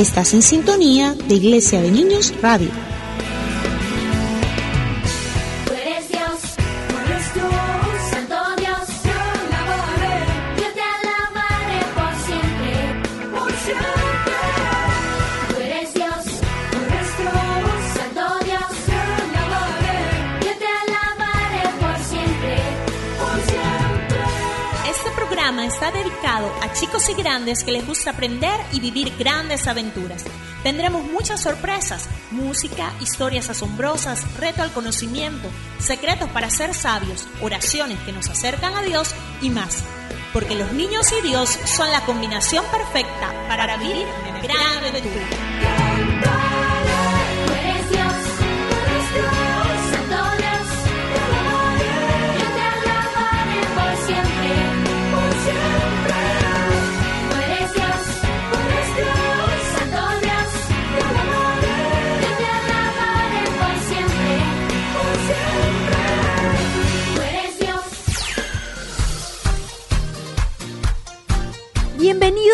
Estás en sintonía de Iglesia de Niños Radio. Que les gusta aprender y vivir grandes aventuras. Tendremos muchas sorpresas, música, historias asombrosas, reto al conocimiento, secretos para ser sabios, oraciones que nos acercan a Dios y más. Porque los niños y Dios son la combinación perfecta para vivir grandes aventuras.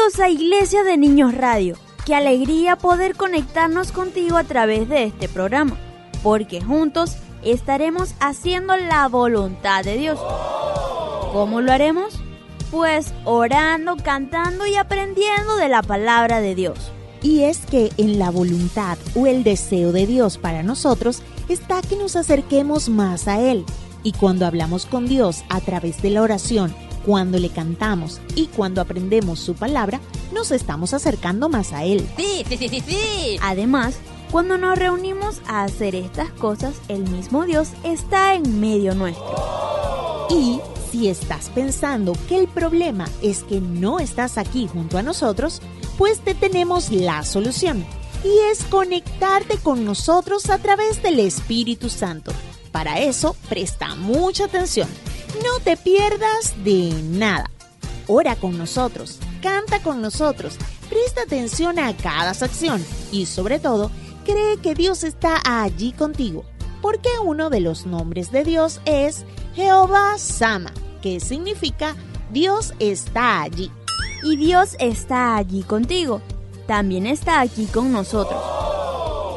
A Iglesia de Niños Radio. Qué alegría poder conectarnos contigo a través de este programa, porque juntos estaremos haciendo la voluntad de Dios. ¿Cómo lo haremos? Pues orando, cantando y aprendiendo de la palabra de Dios. Y es que en la voluntad o el deseo de Dios para nosotros está que nos acerquemos más a Él. Y cuando hablamos con Dios a través de la oración cuando le cantamos y cuando aprendemos su palabra, nos estamos acercando más a Él. Sí, sí, sí, sí, sí. Además, cuando nos reunimos a hacer estas cosas, el mismo Dios está en medio nuestro. Y si estás pensando que el problema es que no estás aquí junto a nosotros, pues te tenemos la solución. Y es conectarte con nosotros a través del Espíritu Santo. Para eso, presta mucha atención no te pierdas de nada. Ora con nosotros, canta con nosotros, presta atención a cada sección y sobre todo, cree que Dios está allí contigo, porque uno de los nombres de Dios es Jehová Sama, que significa Dios está allí. Y Dios está allí contigo, también está aquí con nosotros.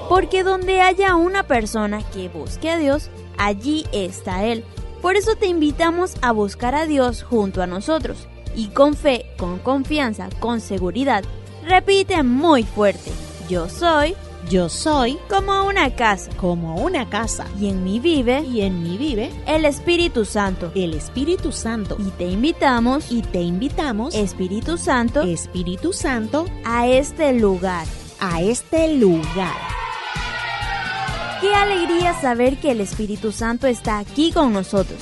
Porque donde haya una persona que busque a Dios, allí está Él. Por eso te invitamos a buscar a Dios junto a nosotros y con fe, con confianza, con seguridad. Repite muy fuerte, yo soy, yo soy como una casa, como una casa. Y en mí vive, y en mí vive el Espíritu Santo, el Espíritu Santo. Y te invitamos, y te invitamos, Espíritu Santo, Espíritu Santo, a este lugar, a este lugar. Qué alegría saber que el Espíritu Santo está aquí con nosotros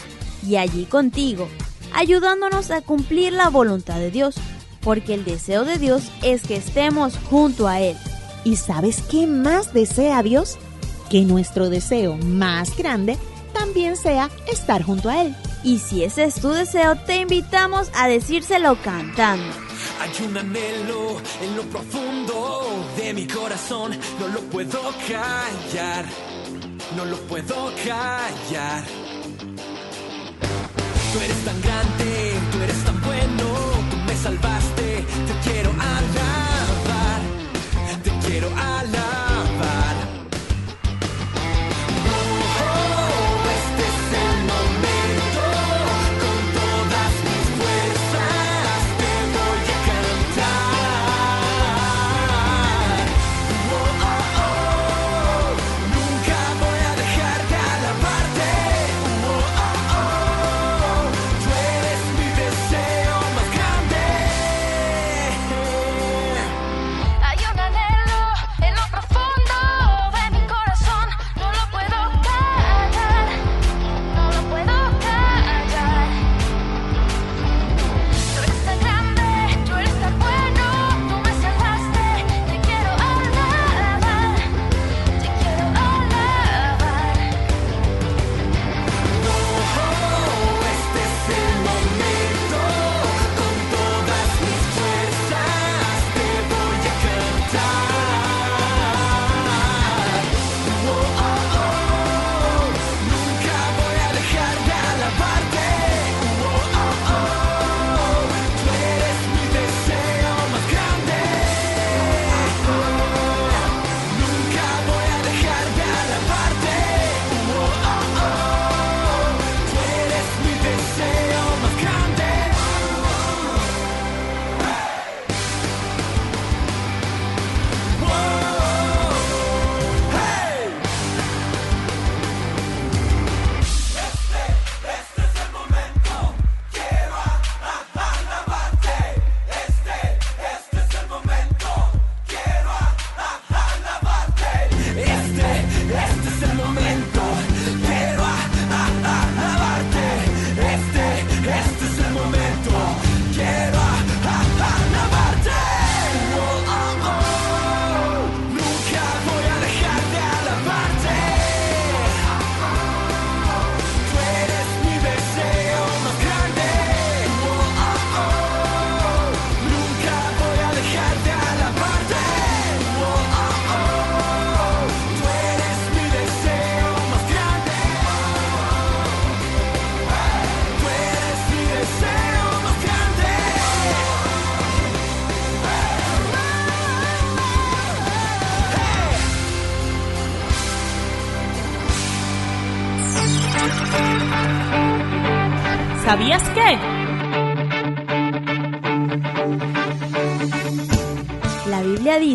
y allí contigo, ayudándonos a cumplir la voluntad de Dios, porque el deseo de Dios es que estemos junto a Él. ¿Y sabes qué más desea Dios? Que nuestro deseo más grande también sea estar junto a Él. Y si ese es tu deseo, te invitamos a decírselo cantando. Hay en lo profundo de mi corazón, no lo puedo callar, no lo puedo callar. Tú eres tan grande, tú eres tan bueno, tú me salvaste, te quiero alabar, te quiero alabar.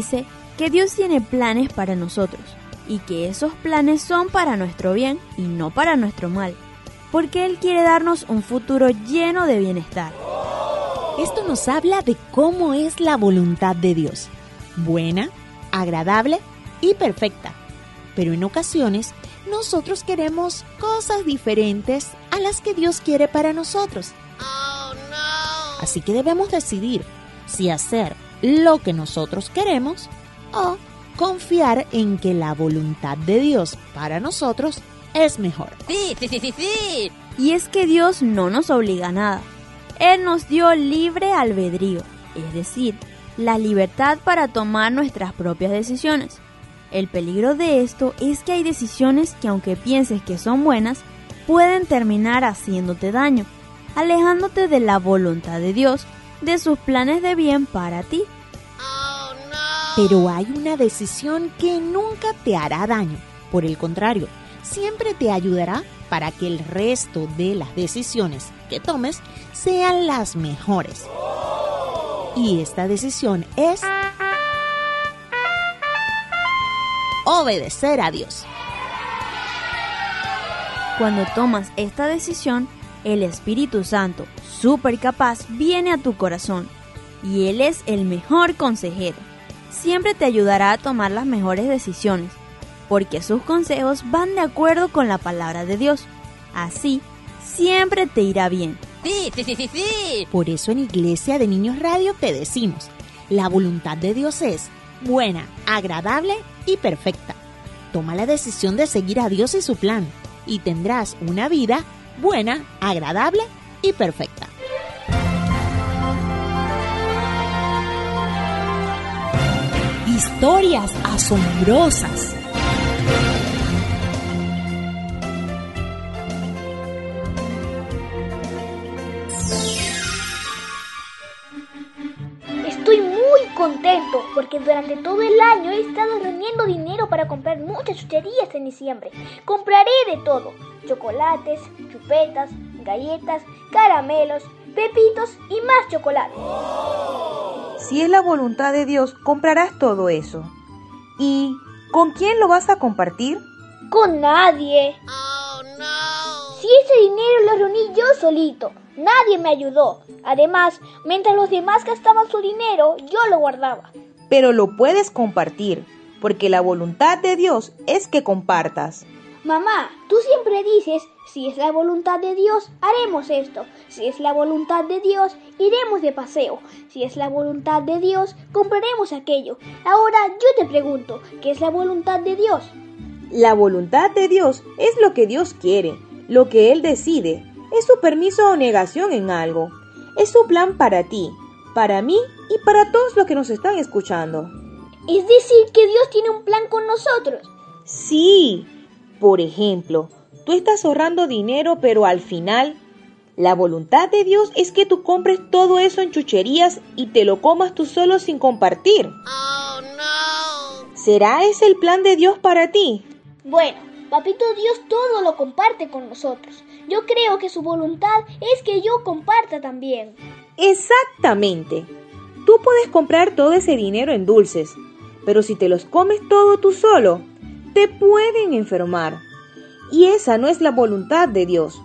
Dice que Dios tiene planes para nosotros y que esos planes son para nuestro bien y no para nuestro mal, porque Él quiere darnos un futuro lleno de bienestar. Esto nos habla de cómo es la voluntad de Dios, buena, agradable y perfecta. Pero en ocasiones nosotros queremos cosas diferentes a las que Dios quiere para nosotros. Así que debemos decidir si hacer lo que nosotros queremos o confiar en que la voluntad de Dios para nosotros es mejor. Sí, sí, sí, sí, sí. Y es que Dios no nos obliga a nada. Él nos dio libre albedrío, es decir, la libertad para tomar nuestras propias decisiones. El peligro de esto es que hay decisiones que aunque pienses que son buenas, pueden terminar haciéndote daño, alejándote de la voluntad de Dios, de sus planes de bien para ti. Pero hay una decisión que nunca te hará daño. Por el contrario, siempre te ayudará para que el resto de las decisiones que tomes sean las mejores. Y esta decisión es obedecer a Dios. Cuando tomas esta decisión, el Espíritu Santo, súper capaz, viene a tu corazón y Él es el mejor consejero. Siempre te ayudará a tomar las mejores decisiones, porque sus consejos van de acuerdo con la palabra de Dios. Así, siempre te irá bien. Sí, sí, sí, sí, sí. Por eso en Iglesia de Niños Radio te decimos, la voluntad de Dios es buena, agradable y perfecta. Toma la decisión de seguir a Dios y su plan y tendrás una vida buena, agradable y perfecta. Historias asombrosas. Contento porque durante todo el año he estado reuniendo dinero para comprar muchas chucherías en diciembre. Compraré de todo, chocolates, chupetas, galletas, caramelos, pepitos y más chocolate. Si es la voluntad de Dios, comprarás todo eso. ¿Y con quién lo vas a compartir? Con nadie. Si ese dinero lo reuní yo solito, nadie me ayudó. Además, mientras los demás gastaban su dinero, yo lo guardaba. Pero lo puedes compartir, porque la voluntad de Dios es que compartas. Mamá, tú siempre dices, si es la voluntad de Dios, haremos esto. Si es la voluntad de Dios, iremos de paseo. Si es la voluntad de Dios, compraremos aquello. Ahora yo te pregunto, ¿qué es la voluntad de Dios? La voluntad de Dios es lo que Dios quiere, lo que Él decide. Es su permiso o negación en algo. Es su plan para ti, para mí y para todos los que nos están escuchando. Es decir, que Dios tiene un plan con nosotros. Sí. Por ejemplo, tú estás ahorrando dinero, pero al final, la voluntad de Dios es que tú compres todo eso en chucherías y te lo comas tú solo sin compartir. ¿Será ese el plan de Dios para ti? Bueno, Papito Dios todo lo comparte con nosotros. Yo creo que su voluntad es que yo comparta también. Exactamente. Tú puedes comprar todo ese dinero en dulces, pero si te los comes todo tú solo, te pueden enfermar. Y esa no es la voluntad de Dios.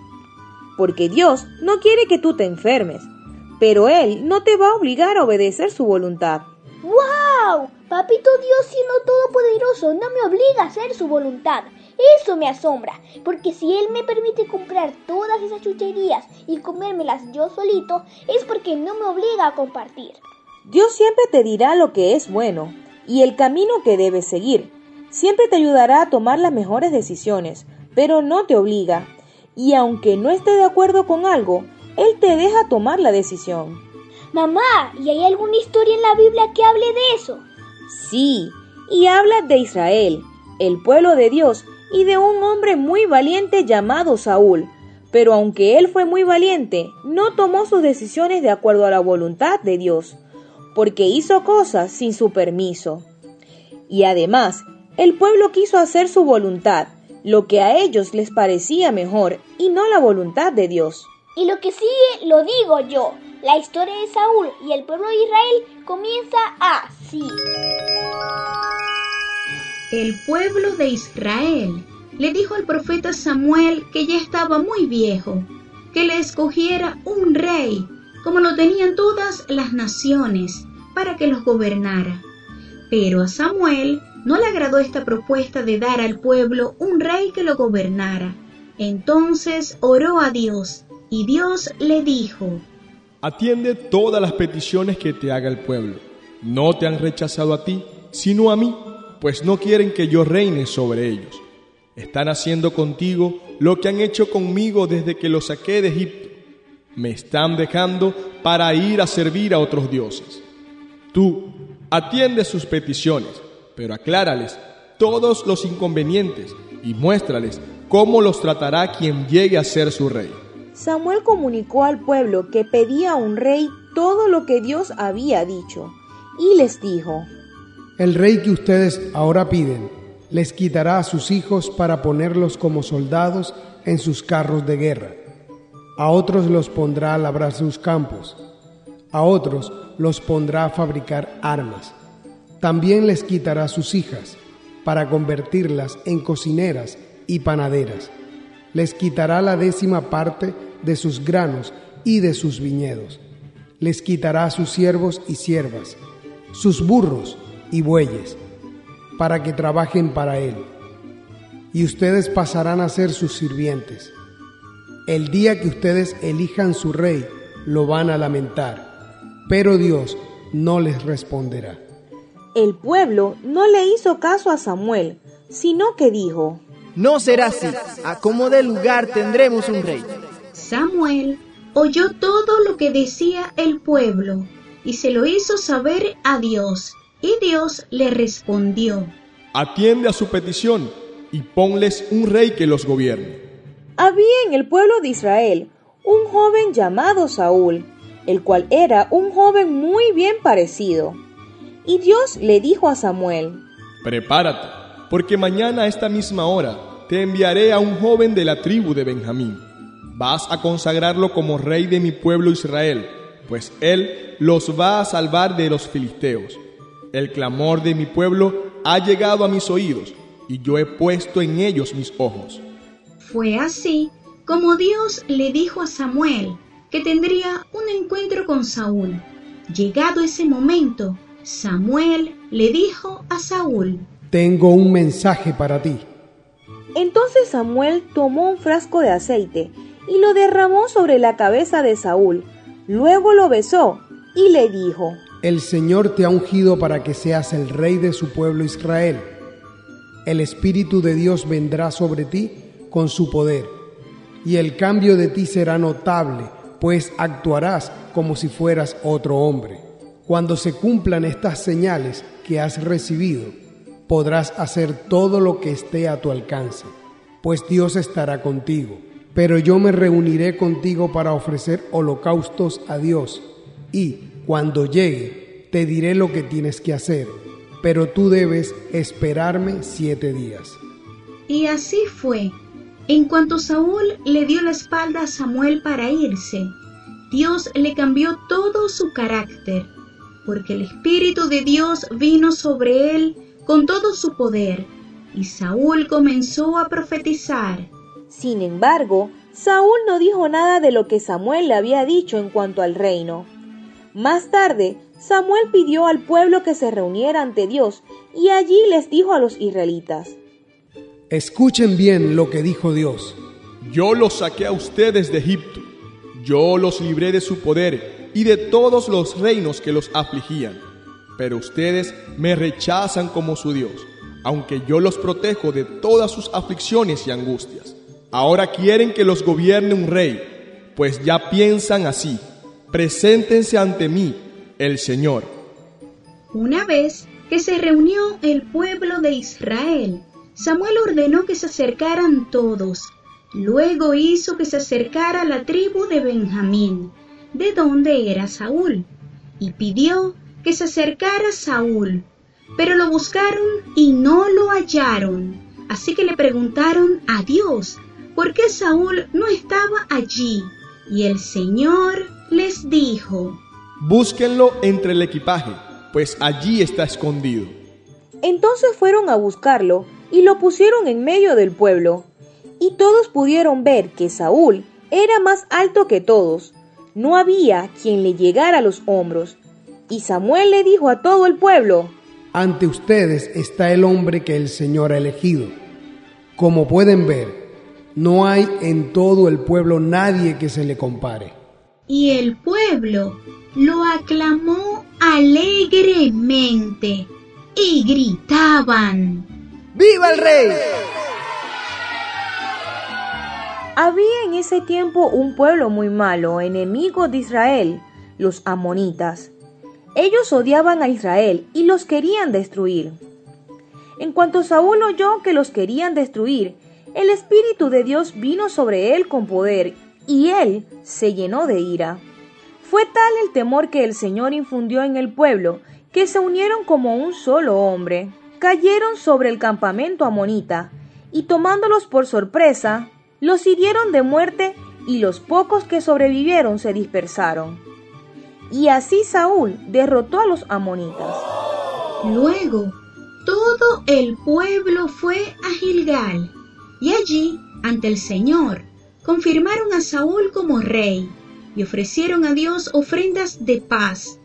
Porque Dios no quiere que tú te enfermes, pero Él no te va a obligar a obedecer su voluntad. ¡Wow! Papito Dios siendo todopoderoso no me obliga a hacer su voluntad. Eso me asombra, porque si Él me permite comprar todas esas chucherías y comérmelas yo solito, es porque no me obliga a compartir. Dios siempre te dirá lo que es bueno y el camino que debes seguir. Siempre te ayudará a tomar las mejores decisiones, pero no te obliga. Y aunque no esté de acuerdo con algo, Él te deja tomar la decisión. Mamá, ¿y hay alguna historia en la Biblia que hable de eso? Sí, y habla de Israel, el pueblo de Dios, y de un hombre muy valiente llamado Saúl. Pero aunque él fue muy valiente, no tomó sus decisiones de acuerdo a la voluntad de Dios, porque hizo cosas sin su permiso. Y además, el pueblo quiso hacer su voluntad, lo que a ellos les parecía mejor, y no la voluntad de Dios. Y lo que sigue lo digo yo. La historia de Saúl y el pueblo de Israel comienza así. El pueblo de Israel le dijo al profeta Samuel que ya estaba muy viejo, que le escogiera un rey, como lo tenían todas las naciones, para que los gobernara. Pero a Samuel no le agradó esta propuesta de dar al pueblo un rey que lo gobernara. Entonces oró a Dios, y Dios le dijo, Atiende todas las peticiones que te haga el pueblo. No te han rechazado a ti, sino a mí, pues no quieren que yo reine sobre ellos. Están haciendo contigo lo que han hecho conmigo desde que los saqué de Egipto. Me están dejando para ir a servir a otros dioses. Tú atiende sus peticiones, pero aclárales todos los inconvenientes y muéstrales cómo los tratará quien llegue a ser su rey. Samuel comunicó al pueblo que pedía a un rey todo lo que Dios había dicho, y les dijo, El rey que ustedes ahora piden les quitará a sus hijos para ponerlos como soldados en sus carros de guerra. A otros los pondrá a labrar sus campos. A otros los pondrá a fabricar armas. También les quitará sus hijas para convertirlas en cocineras y panaderas. Les quitará la décima parte de sus granos y de sus viñedos. Les quitará sus siervos y siervas, sus burros y bueyes para que trabajen para Él. Y ustedes pasarán a ser sus sirvientes. El día que ustedes elijan su rey, lo van a lamentar, pero Dios no les responderá. El pueblo no le hizo caso a Samuel, sino que dijo, No será así, a como de lugar tendremos un rey. Samuel oyó todo lo que decía el pueblo y se lo hizo saber a Dios. Y Dios le respondió, Atiende a su petición y ponles un rey que los gobierne. Había en el pueblo de Israel un joven llamado Saúl, el cual era un joven muy bien parecido. Y Dios le dijo a Samuel, Prepárate, porque mañana a esta misma hora te enviaré a un joven de la tribu de Benjamín. Vas a consagrarlo como rey de mi pueblo Israel, pues él los va a salvar de los filisteos. El clamor de mi pueblo ha llegado a mis oídos y yo he puesto en ellos mis ojos. Fue así como Dios le dijo a Samuel que tendría un encuentro con Saúl. Llegado ese momento, Samuel le dijo a Saúl, Tengo un mensaje para ti. Entonces Samuel tomó un frasco de aceite y lo derramó sobre la cabeza de Saúl. Luego lo besó y le dijo, el Señor te ha ungido para que seas el rey de su pueblo Israel. El Espíritu de Dios vendrá sobre ti con su poder, y el cambio de ti será notable, pues actuarás como si fueras otro hombre. Cuando se cumplan estas señales que has recibido, podrás hacer todo lo que esté a tu alcance, pues Dios estará contigo. Pero yo me reuniré contigo para ofrecer holocaustos a Dios y, cuando llegue, te diré lo que tienes que hacer, pero tú debes esperarme siete días. Y así fue. En cuanto Saúl le dio la espalda a Samuel para irse, Dios le cambió todo su carácter, porque el Espíritu de Dios vino sobre él con todo su poder, y Saúl comenzó a profetizar. Sin embargo, Saúl no dijo nada de lo que Samuel le había dicho en cuanto al reino. Más tarde, Samuel pidió al pueblo que se reuniera ante Dios y allí les dijo a los israelitas, Escuchen bien lo que dijo Dios. Yo los saqué a ustedes de Egipto, yo los libré de su poder y de todos los reinos que los afligían, pero ustedes me rechazan como su Dios, aunque yo los protejo de todas sus aflicciones y angustias. Ahora quieren que los gobierne un rey, pues ya piensan así preséntense ante mí, el Señor. Una vez que se reunió el pueblo de Israel, Samuel ordenó que se acercaran todos. Luego hizo que se acercara la tribu de Benjamín, de donde era Saúl, y pidió que se acercara Saúl. Pero lo buscaron y no lo hallaron. Así que le preguntaron a Dios por qué Saúl no estaba allí Y el Señor les dijo, Búsquenlo entre el equipaje, pues allí está escondido. Entonces fueron a buscarlo y lo pusieron en medio del pueblo. Y todos pudieron ver que Saúl era más alto que todos. No había quien le llegara a los hombros. Y Samuel le dijo a todo el pueblo, Ante ustedes está el hombre que el Señor ha elegido. Como pueden ver, no hay en todo el pueblo nadie que se le compare. Y el pueblo lo aclamó alegremente y gritaban, ¡Viva el rey! Había en ese tiempo un pueblo muy malo, enemigo de Israel, los amonitas. Ellos odiaban a Israel y los querían destruir. En cuanto Saúl oyó que los querían destruir, el Espíritu de Dios vino sobre él con poder y él se llenó de ira. Fue tal el temor que el Señor infundió en el pueblo que se unieron como un solo hombre. Cayeron sobre el campamento amonita y tomándolos por sorpresa, los hirieron de muerte y los pocos que sobrevivieron se dispersaron. Y así Saúl derrotó a los amonitas. Luego, todo el pueblo fue a Gilgal y allí, ante el Señor, confirmaron a Saúl como rey y ofrecieron a Dios ofrendas de paz.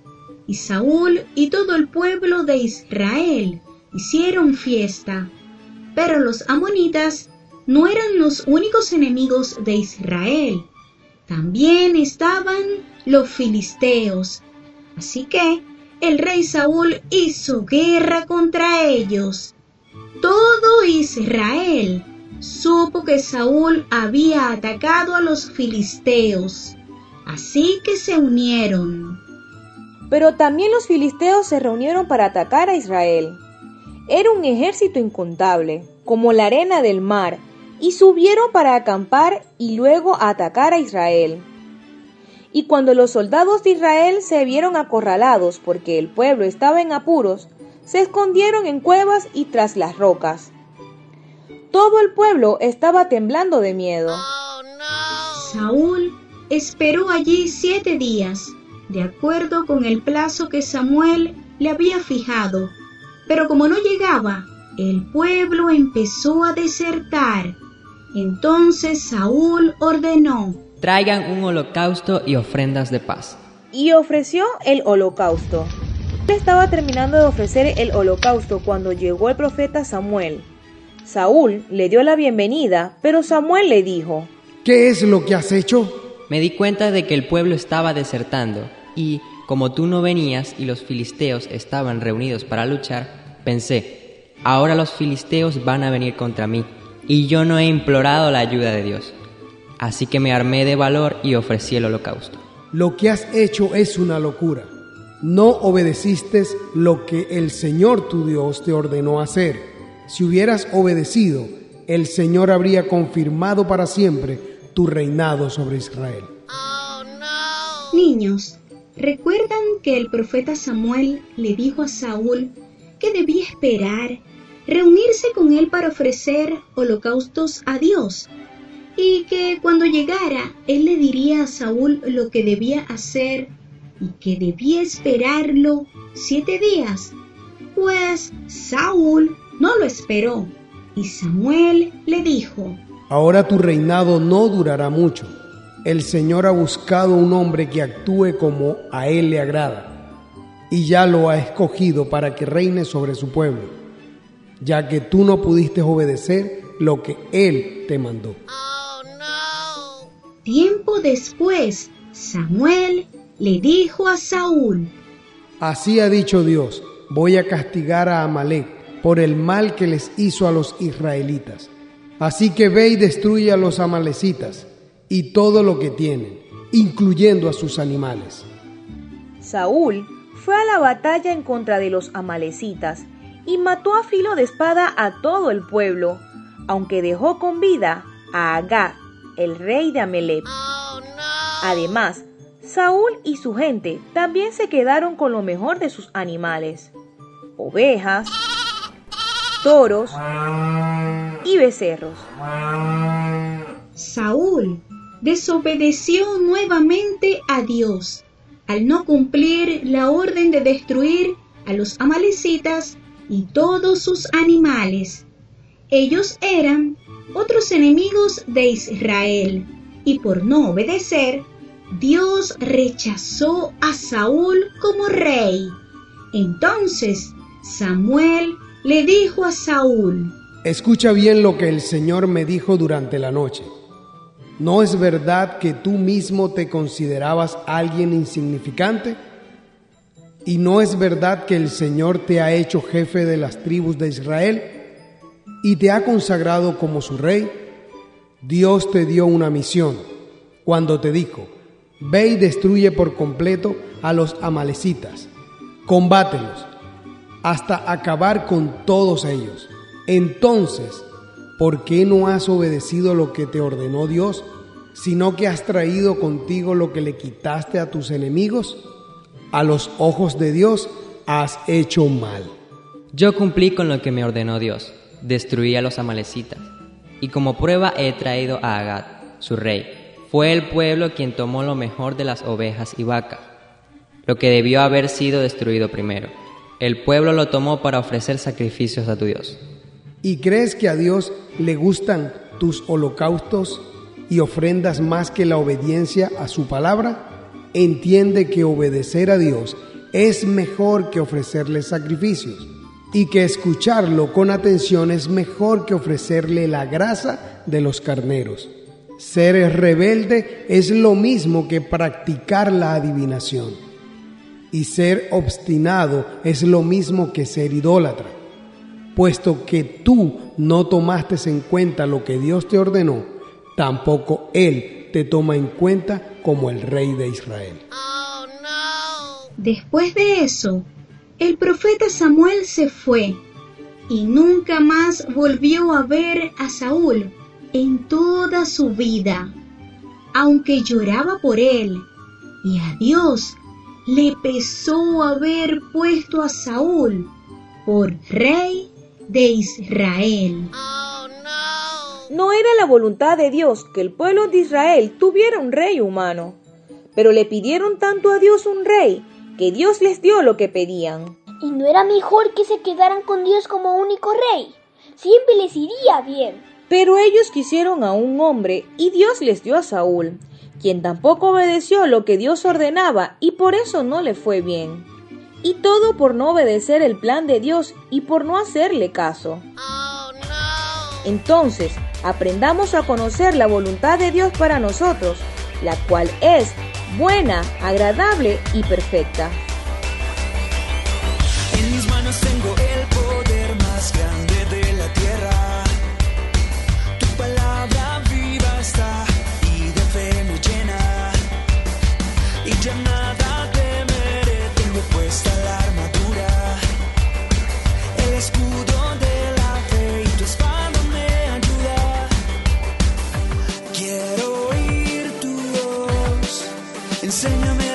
Y Saúl y todo el pueblo de Israel hicieron fiesta. Pero los amonitas no eran los únicos enemigos de Israel. También estaban los filisteos. Así que el rey Saúl hizo guerra contra ellos. Todo Israel supo que Saúl había atacado a los filisteos. Así que se unieron. Pero también los filisteos se reunieron para atacar a Israel. Era un ejército incontable, como la arena del mar, y subieron para acampar y luego atacar a Israel. Y cuando los soldados de Israel se vieron acorralados porque el pueblo estaba en apuros, se escondieron en cuevas y tras las rocas. Todo el pueblo estaba temblando de miedo. Saúl esperó allí siete días, de acuerdo con el plazo que Samuel le había fijado. Pero como no llegaba, el pueblo empezó a desertar. Entonces Saúl ordenó, Traigan un holocausto y ofrendas de paz. Y ofreció el holocausto. Él estaba terminando de ofrecer el holocausto cuando llegó el profeta Samuel. Saúl le dio la bienvenida, pero Samuel le dijo, ¿Qué es lo que has hecho? Me di cuenta de que el pueblo estaba desertando y, como tú no venías y los filisteos estaban reunidos para luchar, pensé, ahora los filisteos van a venir contra mí y yo no he implorado la ayuda de Dios. Así que me armé de valor y ofrecí el holocausto. Lo que has hecho es una locura. No obedeciste lo que el Señor tu Dios te ordenó hacer. Si hubieras obedecido, el Señor habría confirmado para siempre tu reinado sobre Israel. Niños, ¿recuerdan que el profeta Samuel le dijo a Saúl que debía esperar, reunirse con él para ofrecer holocaustos a Dios? Y que cuando llegara, él le diría a Saúl lo que debía hacer y que debía esperarlo siete días. Pues Saúl no lo esperó y Samuel le dijo, Ahora tu reinado no durará mucho. El Señor ha buscado un hombre que actúe como a Él le agrada, y ya lo ha escogido para que reine sobre su pueblo, ya que tú no pudiste obedecer lo que Él te mandó. Tiempo después, Samuel le dijo a Saúl, Así ha dicho Dios, voy a castigar a Amalek por el mal que les hizo a los israelitas. Así que ve y destruye a los amalecitas y todo lo que tienen, incluyendo a sus animales. Saúl fue a la batalla en contra de los amalecitas y mató a filo de espada a todo el pueblo, aunque dejó con vida a Agag, el rey de Amalek. Además, Saúl y su gente también se quedaron con lo mejor de sus animales, ovejas, toros y becerros. Saúl desobedeció nuevamente a Dios al no cumplir la orden de destruir a los amalecitas y todos sus animales. Ellos eran otros enemigos de Israel y por no obedecer, Dios rechazó a Saúl como rey. Entonces Samuel le dijo a Saúl, Escucha bien lo que el Señor me dijo durante la noche. ¿No es verdad que tú mismo te considerabas alguien insignificante? ¿Y no es verdad que el Señor te ha hecho jefe de las tribus de Israel y te ha consagrado como su rey? Dios te dio una misión cuando te dijo, ve y destruye por completo a los amalecitas, combátelos hasta acabar con todos ellos. Entonces, ¿por qué no has obedecido lo que te ordenó Dios, sino que has traído contigo lo que le quitaste a tus enemigos? A los ojos de Dios has hecho mal. Yo cumplí con lo que me ordenó Dios, destruí a los amalecitas, y como prueba he traído a Agad, su rey. Fue el pueblo quien tomó lo mejor de las ovejas y vacas, lo que debió haber sido destruido primero. El pueblo lo tomó para ofrecer sacrificios a tu Dios. ¿Y crees que a Dios le gustan tus holocaustos y ofrendas más que la obediencia a su palabra? Entiende que obedecer a Dios es mejor que ofrecerle sacrificios y que escucharlo con atención es mejor que ofrecerle la grasa de los carneros. Ser rebelde es lo mismo que practicar la adivinación. Y ser obstinado es lo mismo que ser idólatra. Puesto que tú no tomaste en cuenta lo que Dios te ordenó, tampoco Él te toma en cuenta como el rey de Israel. Después de eso, el profeta Samuel se fue y nunca más volvió a ver a Saúl en toda su vida. Aunque lloraba por él y a Dios le pesó haber puesto a Saúl por rey de Israel. No era la voluntad de Dios que el pueblo de Israel tuviera un rey humano, pero le pidieron tanto a Dios un rey que Dios les dio lo que pedían. ¿Y no era mejor que se quedaran con Dios como único rey? Siempre les iría bien. Pero ellos quisieron a un hombre y Dios les dio a Saúl, quien tampoco obedeció lo que Dios ordenaba y por eso no le fue bien. Y todo por no obedecer el plan de Dios y por no hacerle caso. Entonces, aprendamos a conocer la voluntad de Dios para nosotros, la cual es buena, agradable y perfecta. Enséñame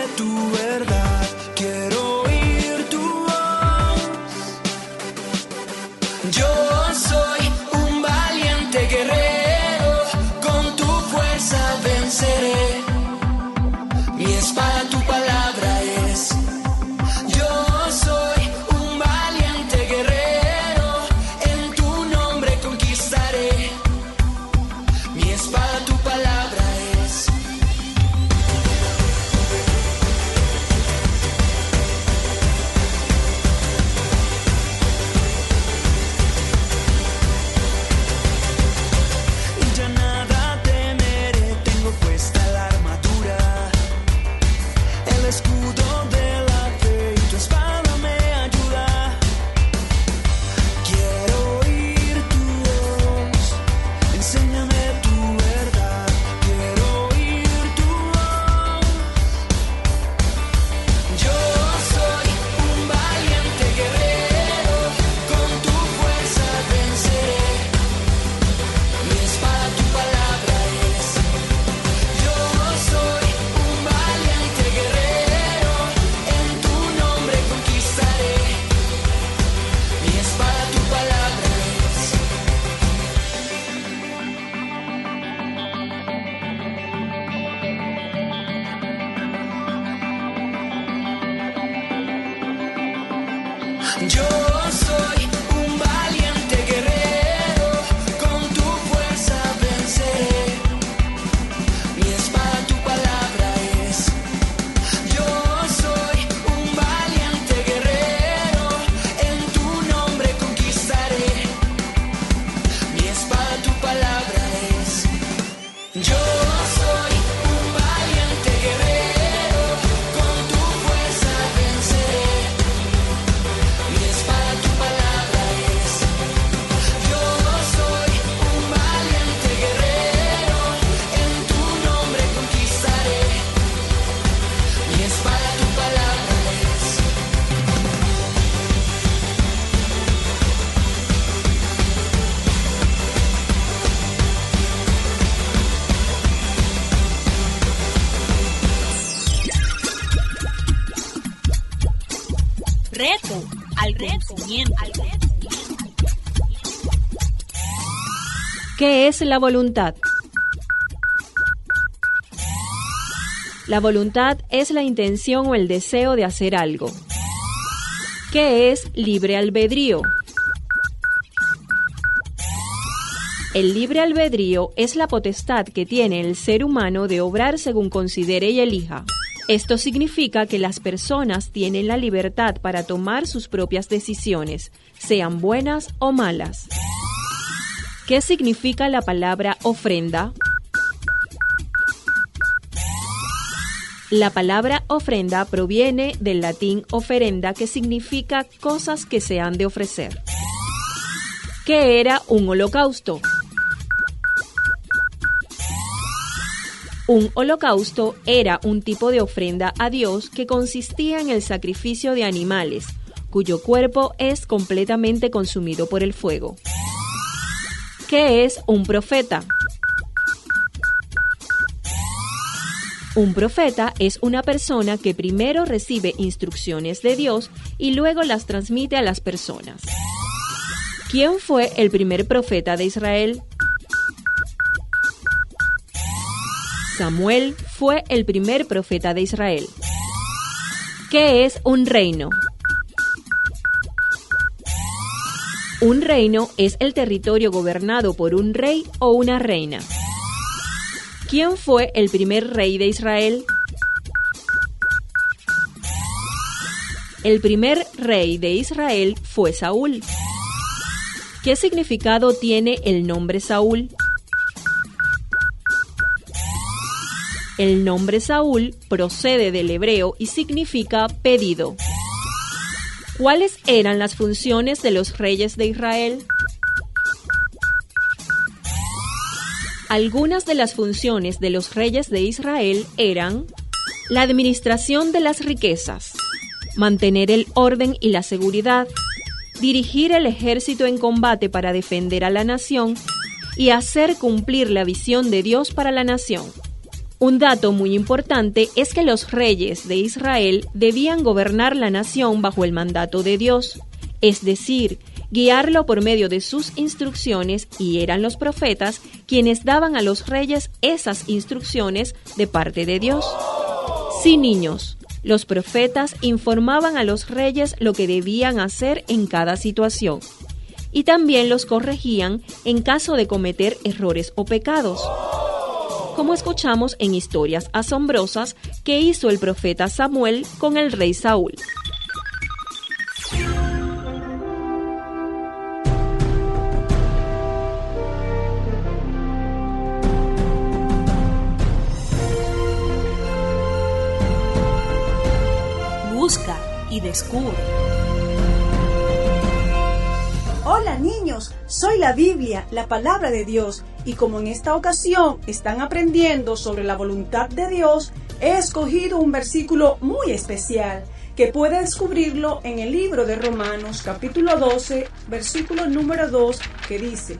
Yo. La voluntad? La voluntad es la intención o el deseo de hacer algo. ¿Qué es libre albedrío? El libre albedrío es la potestad que tiene el ser humano de obrar según considere y elija. Esto significa que las personas tienen la libertad para tomar sus propias decisiones, sean buenas o malas. ¿Qué significa la palabra ofrenda? La palabra ofrenda proviene del latín oferenda, que significa cosas que se han de ofrecer. ¿Qué era un holocausto? Un holocausto era un tipo de ofrenda a Dios que consistía en el sacrificio de animales, cuyo cuerpo es completamente consumido por el fuego. ¿Qué es un profeta? Un profeta es una persona que primero recibe instrucciones de Dios y luego las transmite a las personas. ¿Quién fue el primer profeta de Israel? Samuel fue el primer profeta de Israel. ¿Qué es un reino? Un reino es el territorio gobernado por un rey o una reina. ¿Quién fue el primer rey de Israel? El primer rey de Israel fue Saúl. ¿Qué significado tiene el nombre Saúl? El nombre Saúl procede del hebreo y significa pedido. ¿Cuáles eran las funciones de los reyes de Israel? Algunas de las funciones de los reyes de Israel eran la administración de las riquezas, mantener el orden y la seguridad, dirigir el ejército en combate para defender a la nación y hacer cumplir la visión de Dios para la nación. Un dato muy importante es que los reyes de Israel debían gobernar la nación bajo el mandato de Dios, es decir, guiarlo por medio de sus instrucciones y eran los profetas quienes daban a los reyes esas instrucciones de parte de Dios. Sí, niños, los profetas informaban a los reyes lo que debían hacer en cada situación y también los corregían en caso de cometer errores o pecados como escuchamos en historias asombrosas que hizo el profeta Samuel con el rey Saúl. Busca y descubre. Hola niños, soy la Biblia, la palabra de Dios y como en esta ocasión están aprendiendo sobre la voluntad de Dios, he escogido un versículo muy especial que puede descubrirlo en el libro de Romanos capítulo 12, versículo número 2, que dice,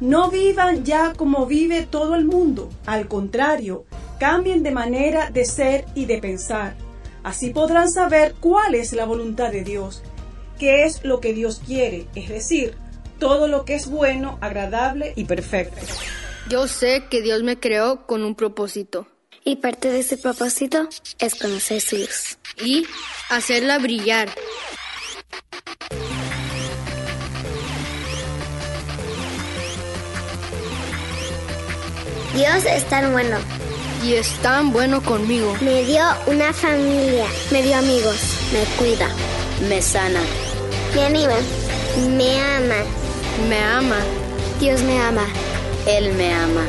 No vivan ya como vive todo el mundo, al contrario, cambien de manera de ser y de pensar. Así podrán saber cuál es la voluntad de Dios, qué es lo que Dios quiere, es decir, todo lo que es bueno, agradable y perfecto. Yo sé que Dios me creó con un propósito. Y parte de ese propósito es conocer su luz. Y hacerla brillar. Dios es tan bueno. Y es tan bueno conmigo. Me dio una familia. Me dio amigos. Me cuida. Me sana. Me anima. Me ama. Me ama. Dios me ama. Él me ama.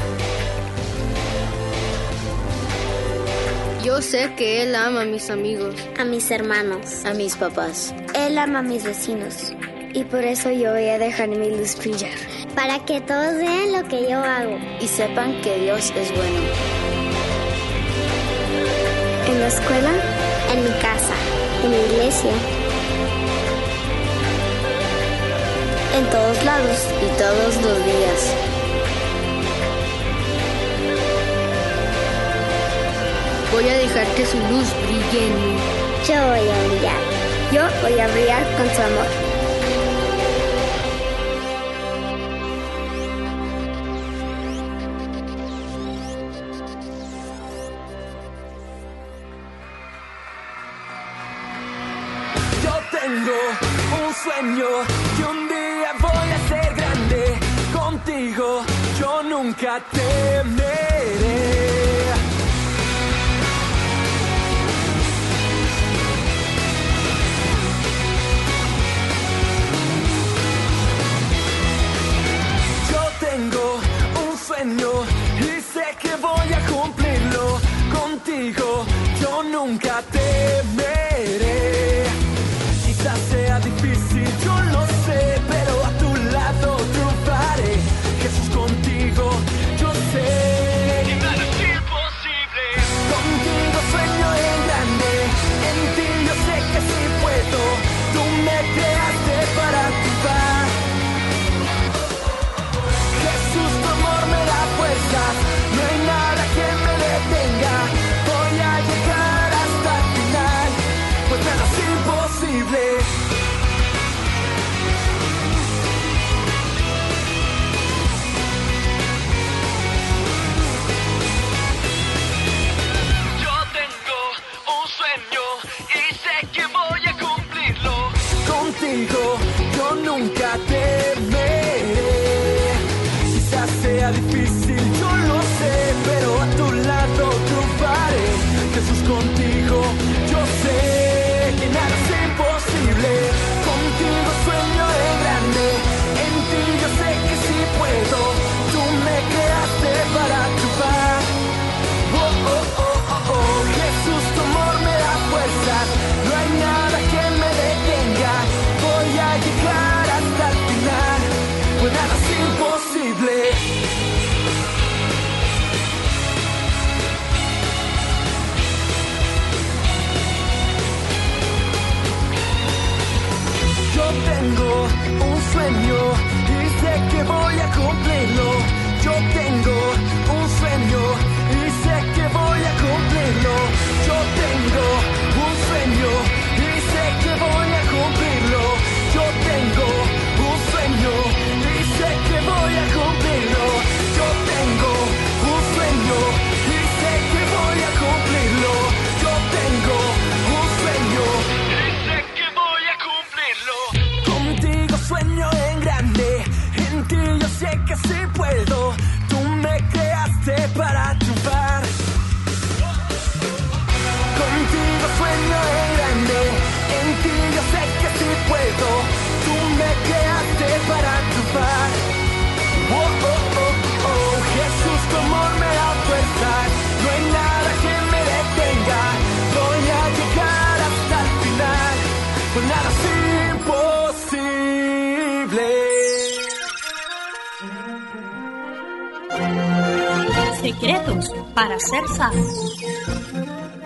Yo sé que Él ama a mis amigos. A mis hermanos. A mis papás. Él ama a mis vecinos. Y por eso yo voy a dejar mi luz brillar. Para que todos vean lo que yo hago. Y sepan que Dios es bueno. En la escuela, en mi casa, en mi iglesia, en todos lados y todos los días. Voy a dejar que su luz brille. Yo voy a brillar. Yo voy a brillar con su amor. Yo tengo un sueño que un nunca temeré. Yo tengo un sueño y sé que voy a cumplirlo. Contigo yo nunca temeré.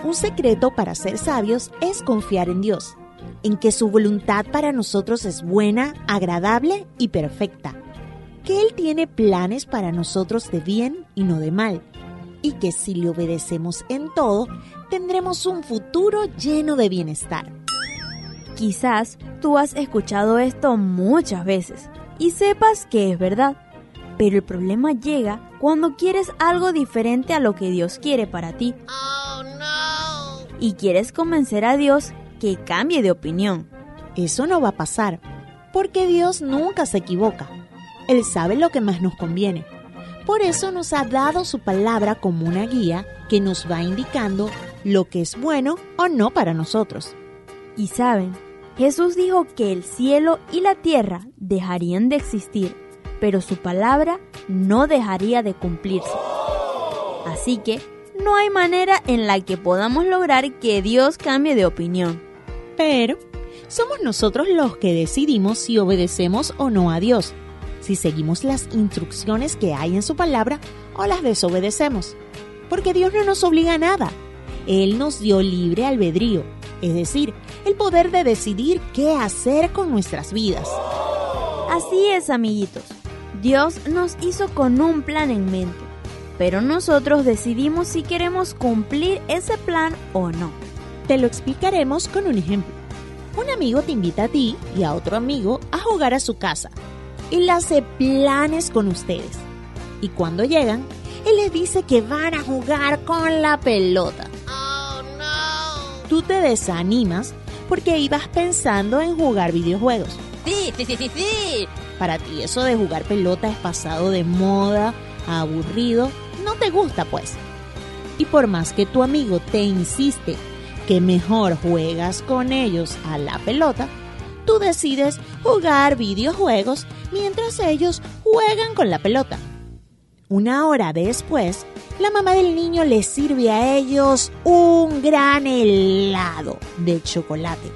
Un secreto para ser sabios es confiar en Dios, en que su voluntad para nosotros es buena, agradable y perfecta, que Él tiene planes para nosotros de bien y no de mal, y que si le obedecemos en todo, tendremos un futuro lleno de bienestar. Quizás tú has escuchado esto muchas veces y sepas que es verdad, pero el problema llega cuando quieres algo diferente a lo que Dios quiere para ti. Y quieres convencer a Dios que cambie de opinión. Eso no va a pasar, porque Dios nunca se equivoca. Él sabe lo que más nos conviene. Por eso nos ha dado su palabra como una guía que nos va indicando lo que es bueno o no para nosotros. Y saben, Jesús dijo que el cielo y la tierra dejarían de existir, pero su palabra no dejaría de cumplirse. Así que no hay manera en la que podamos lograr que Dios cambie de opinión. Pero somos nosotros los que decidimos si obedecemos o no a Dios, si seguimos las instrucciones que hay en su palabra o las desobedecemos. Porque Dios no nos obliga a nada. Él nos dio libre albedrío, es decir, el poder de decidir qué hacer con nuestras vidas. Así es, amiguitos. Dios nos hizo con un plan en mente, pero nosotros decidimos si queremos cumplir ese plan o no. Te lo explicaremos con un ejemplo. Un amigo te invita a ti y a otro amigo a jugar a su casa. Él hace planes con ustedes. Y cuando llegan, él les dice que van a jugar con la pelota. Tú te desanimas porque ibas pensando en jugar videojuegos. sí, sí, sí, sí, sí. Para ti eso de jugar pelota es pasado de moda, aburrido, no te gusta pues. Y por más que tu amigo te insiste que mejor juegas con ellos a la pelota, tú decides jugar videojuegos mientras ellos juegan con la pelota. Una hora después, la mamá del niño les sirve a ellos un gran helado de chocolate,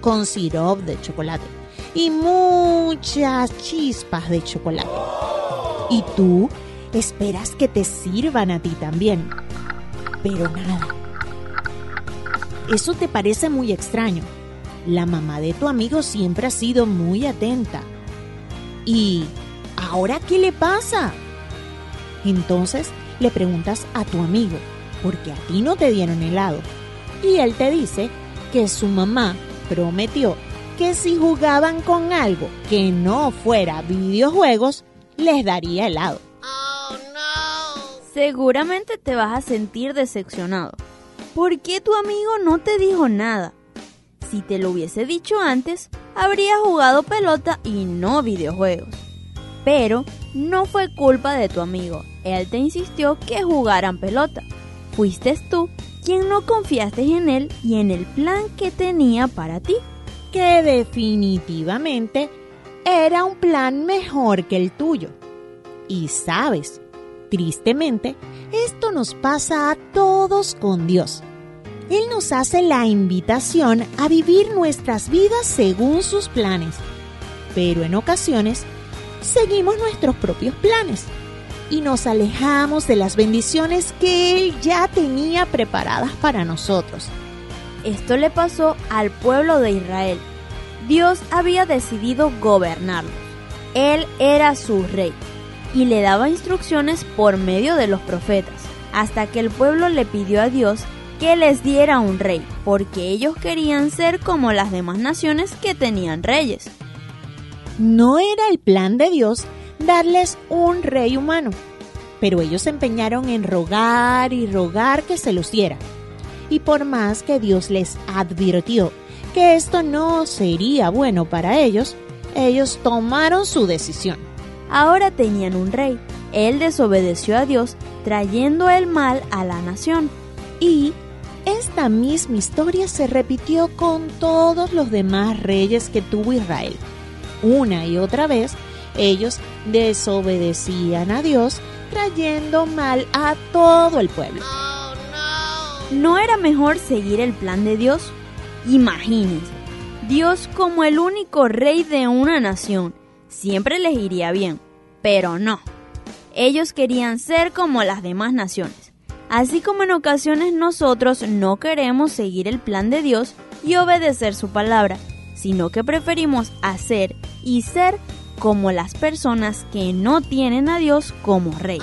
con sirop de chocolate y muchas chispas de chocolate. Y tú esperas que te sirvan a ti también. Pero nada. Eso te parece muy extraño. La mamá de tu amigo siempre ha sido muy atenta. ¿Y ahora qué le pasa? Entonces le preguntas a tu amigo, porque a ti no te dieron helado. Y él te dice que su mamá prometió que si jugaban con algo que no fuera videojuegos, les daría helado. Seguramente te vas a sentir decepcionado. ¿Por qué tu amigo no te dijo nada? Si te lo hubiese dicho antes, habría jugado pelota y no videojuegos. Pero no fue culpa de tu amigo. Él te insistió que jugaran pelota. Fuiste tú quien no confiaste en él y en el plan que tenía para ti. Que definitivamente era un plan mejor que el tuyo. Y sabes, tristemente, esto nos pasa a todos con Dios. Él nos hace la invitación a vivir nuestras vidas según sus planes, pero en ocasiones seguimos nuestros propios planes y nos alejamos de las bendiciones que Él ya tenía preparadas para nosotros. Esto le pasó al pueblo de Israel. Dios había decidido gobernarlo. Él era su rey y le daba instrucciones por medio de los profetas, hasta que el pueblo le pidió a Dios que les diera un rey, porque ellos querían ser como las demás naciones que tenían reyes. No era el plan de Dios darles un rey humano, pero ellos se empeñaron en rogar y rogar que se los diera. Y por más que Dios les advirtió que esto no sería bueno para ellos, ellos tomaron su decisión. Ahora tenían un rey. Él desobedeció a Dios, trayendo el mal a la nación. Y esta misma historia se repitió con todos los demás reyes que tuvo Israel. Una y otra vez, ellos desobedecían a Dios, trayendo mal a todo el pueblo. ¿No era mejor seguir el plan de Dios? Imagínense, Dios como el único rey de una nación, siempre les iría bien, pero no. Ellos querían ser como las demás naciones. Así como en ocasiones nosotros no queremos seguir el plan de Dios y obedecer su palabra, sino que preferimos hacer y ser como las personas que no tienen a Dios como rey.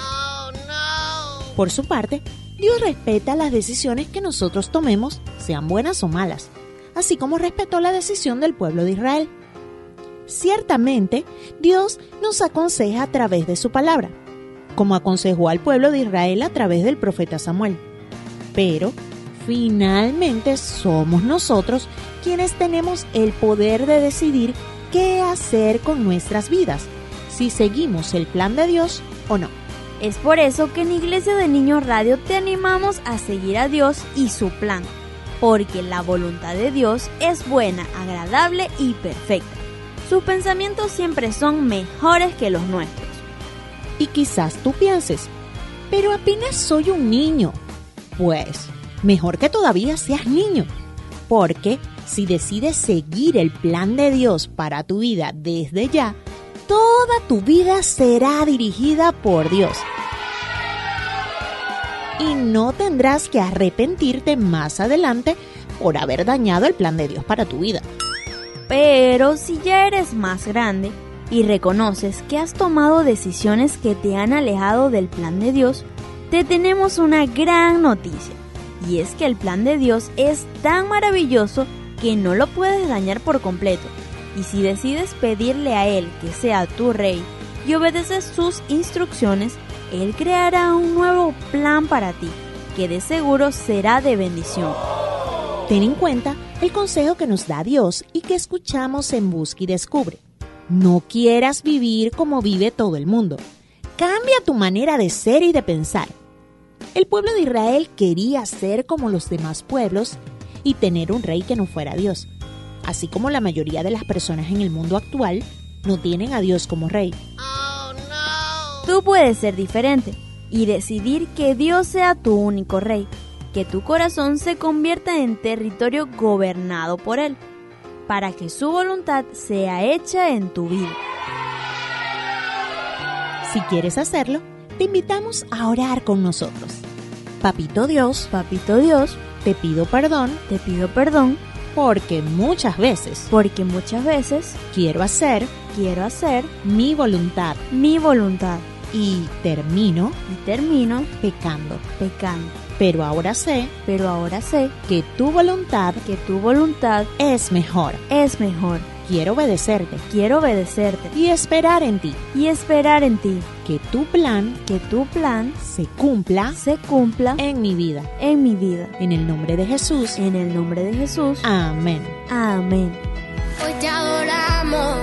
Por su parte, Dios respeta las decisiones que nosotros tomemos, sean buenas o malas, así como respetó la decisión del pueblo de Israel. Ciertamente, Dios nos aconseja a través de su palabra, como aconsejó al pueblo de Israel a través del profeta Samuel. Pero, finalmente somos nosotros quienes tenemos el poder de decidir qué hacer con nuestras vidas, si seguimos el plan de Dios o no. Es por eso que en Iglesia de Niños Radio te animamos a seguir a Dios y su plan, porque la voluntad de Dios es buena, agradable y perfecta. Sus pensamientos siempre son mejores que los nuestros. Y quizás tú pienses, pero apenas soy un niño. Pues, mejor que todavía seas niño, porque si decides seguir el plan de Dios para tu vida desde ya, toda tu vida será dirigida por Dios. Y no tendrás que arrepentirte más adelante por haber dañado el plan de Dios para tu vida. Pero si ya eres más grande y reconoces que has tomado decisiones que te han alejado del plan de Dios, te tenemos una gran noticia. Y es que el plan de Dios es tan maravilloso que no lo puedes dañar por completo. Y si decides pedirle a Él que sea tu rey y obedeces sus instrucciones, Él creará un nuevo plan para ti, que de seguro será de bendición. Ten en cuenta el consejo que nos da Dios y que escuchamos en Busca y Descubre. No quieras vivir como vive todo el mundo. Cambia tu manera de ser y de pensar. El pueblo de Israel quería ser como los demás pueblos y tener un rey que no fuera Dios, así como la mayoría de las personas en el mundo actual no tienen a Dios como rey. Tú puedes ser diferente y decidir que Dios sea tu único rey, que tu corazón se convierta en territorio gobernado por Él, para que su voluntad sea hecha en tu vida. Si quieres hacerlo, te invitamos a orar con nosotros. Papito Dios, Papito Dios, te pido perdón te pido perdón porque muchas veces porque muchas veces quiero hacer quiero hacer mi voluntad mi voluntad y termino y termino pecando. pecando. Pero ahora sé Pero ahora sé que tu voluntad que tu voluntad es mejor. es mejor. Quiero obedecerte Quiero obedecerte y esperar en ti. y esperar en ti, Que tu plan que tu plan se cumpla se cumpla en mi vida. en mi vida. En el nombre de Jesús. En el nombre de Jesús. Amén. Amén. Hoy te adoramos,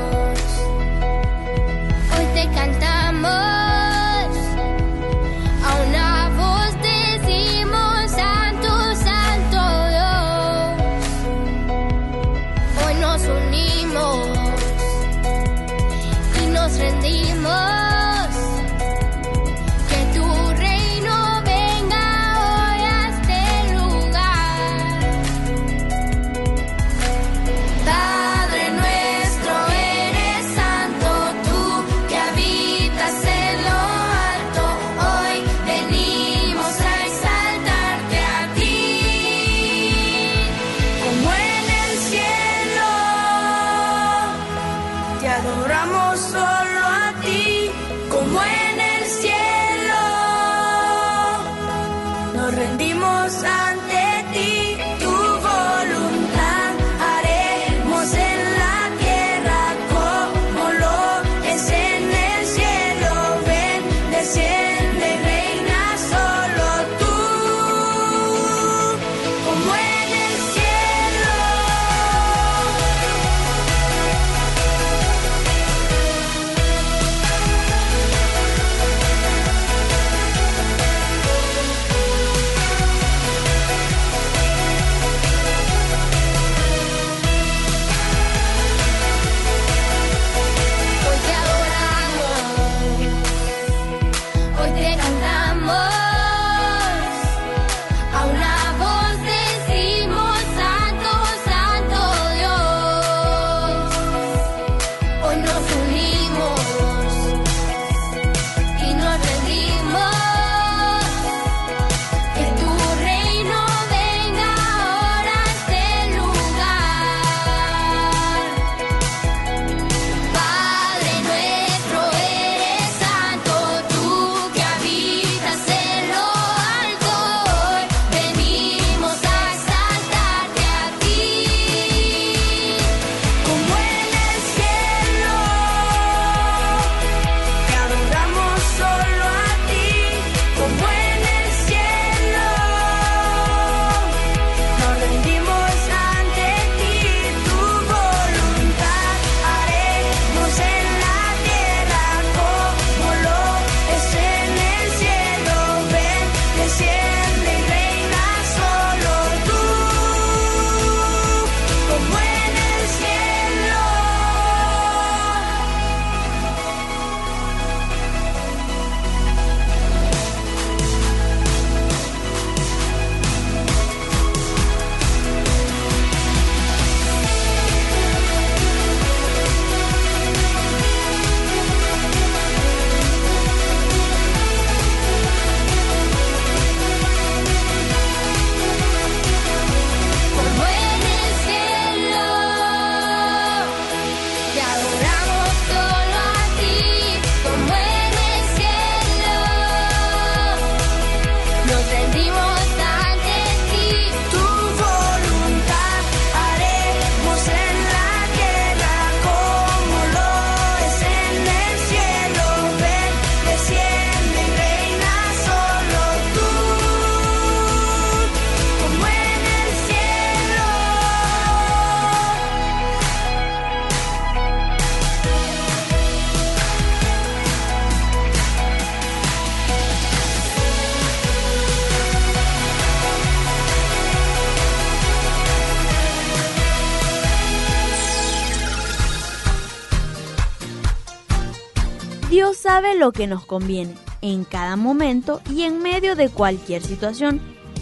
lo que nos conviene en cada momento y en medio de cualquier situación.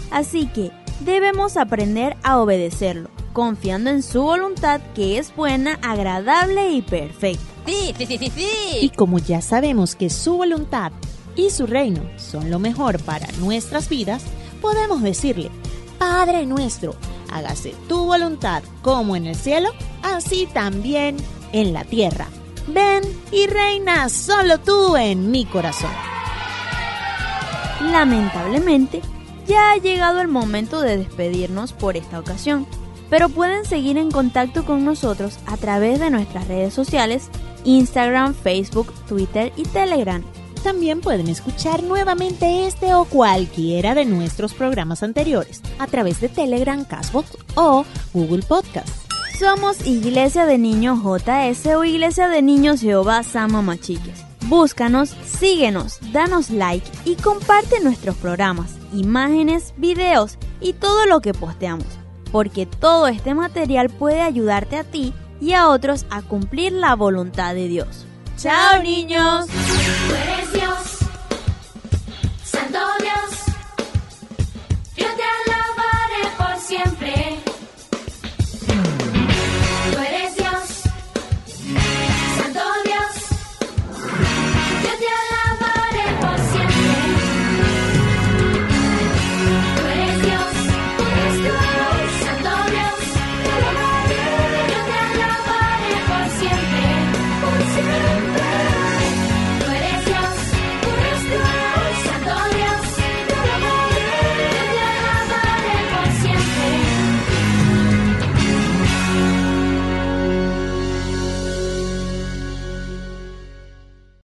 Así que debemos aprender a obedecerlo, confiando en su voluntad que es buena, agradable y perfecta. Sí, sí, sí, sí, sí. Y como ya sabemos que su voluntad y su reino son lo mejor para nuestras vidas, podemos decirle, Padre nuestro, hágase tu voluntad como en el cielo, así también en la tierra. Ven y reina solo tú en mi corazón. Lamentablemente, ya ha llegado el momento de despedirnos por esta ocasión, pero pueden seguir en contacto con nosotros a través de nuestras redes sociales, Instagram, Facebook, Twitter y Telegram. También pueden escuchar nuevamente este o cualquiera de nuestros programas anteriores a través de Telegram, Castbox o Google Podcast. Somos Iglesia de Niños JS o Iglesia de Niños Jehová Sama Machiques. Búscanos, síguenos, danos like y comparte nuestros programas, imágenes, videos y todo lo que posteamos, porque todo este material puede ayudarte a ti y a otros a cumplir la voluntad de Dios. ¡Chao niños! Tú eres Dios, Santo Dios, yo te alabaré por siempre.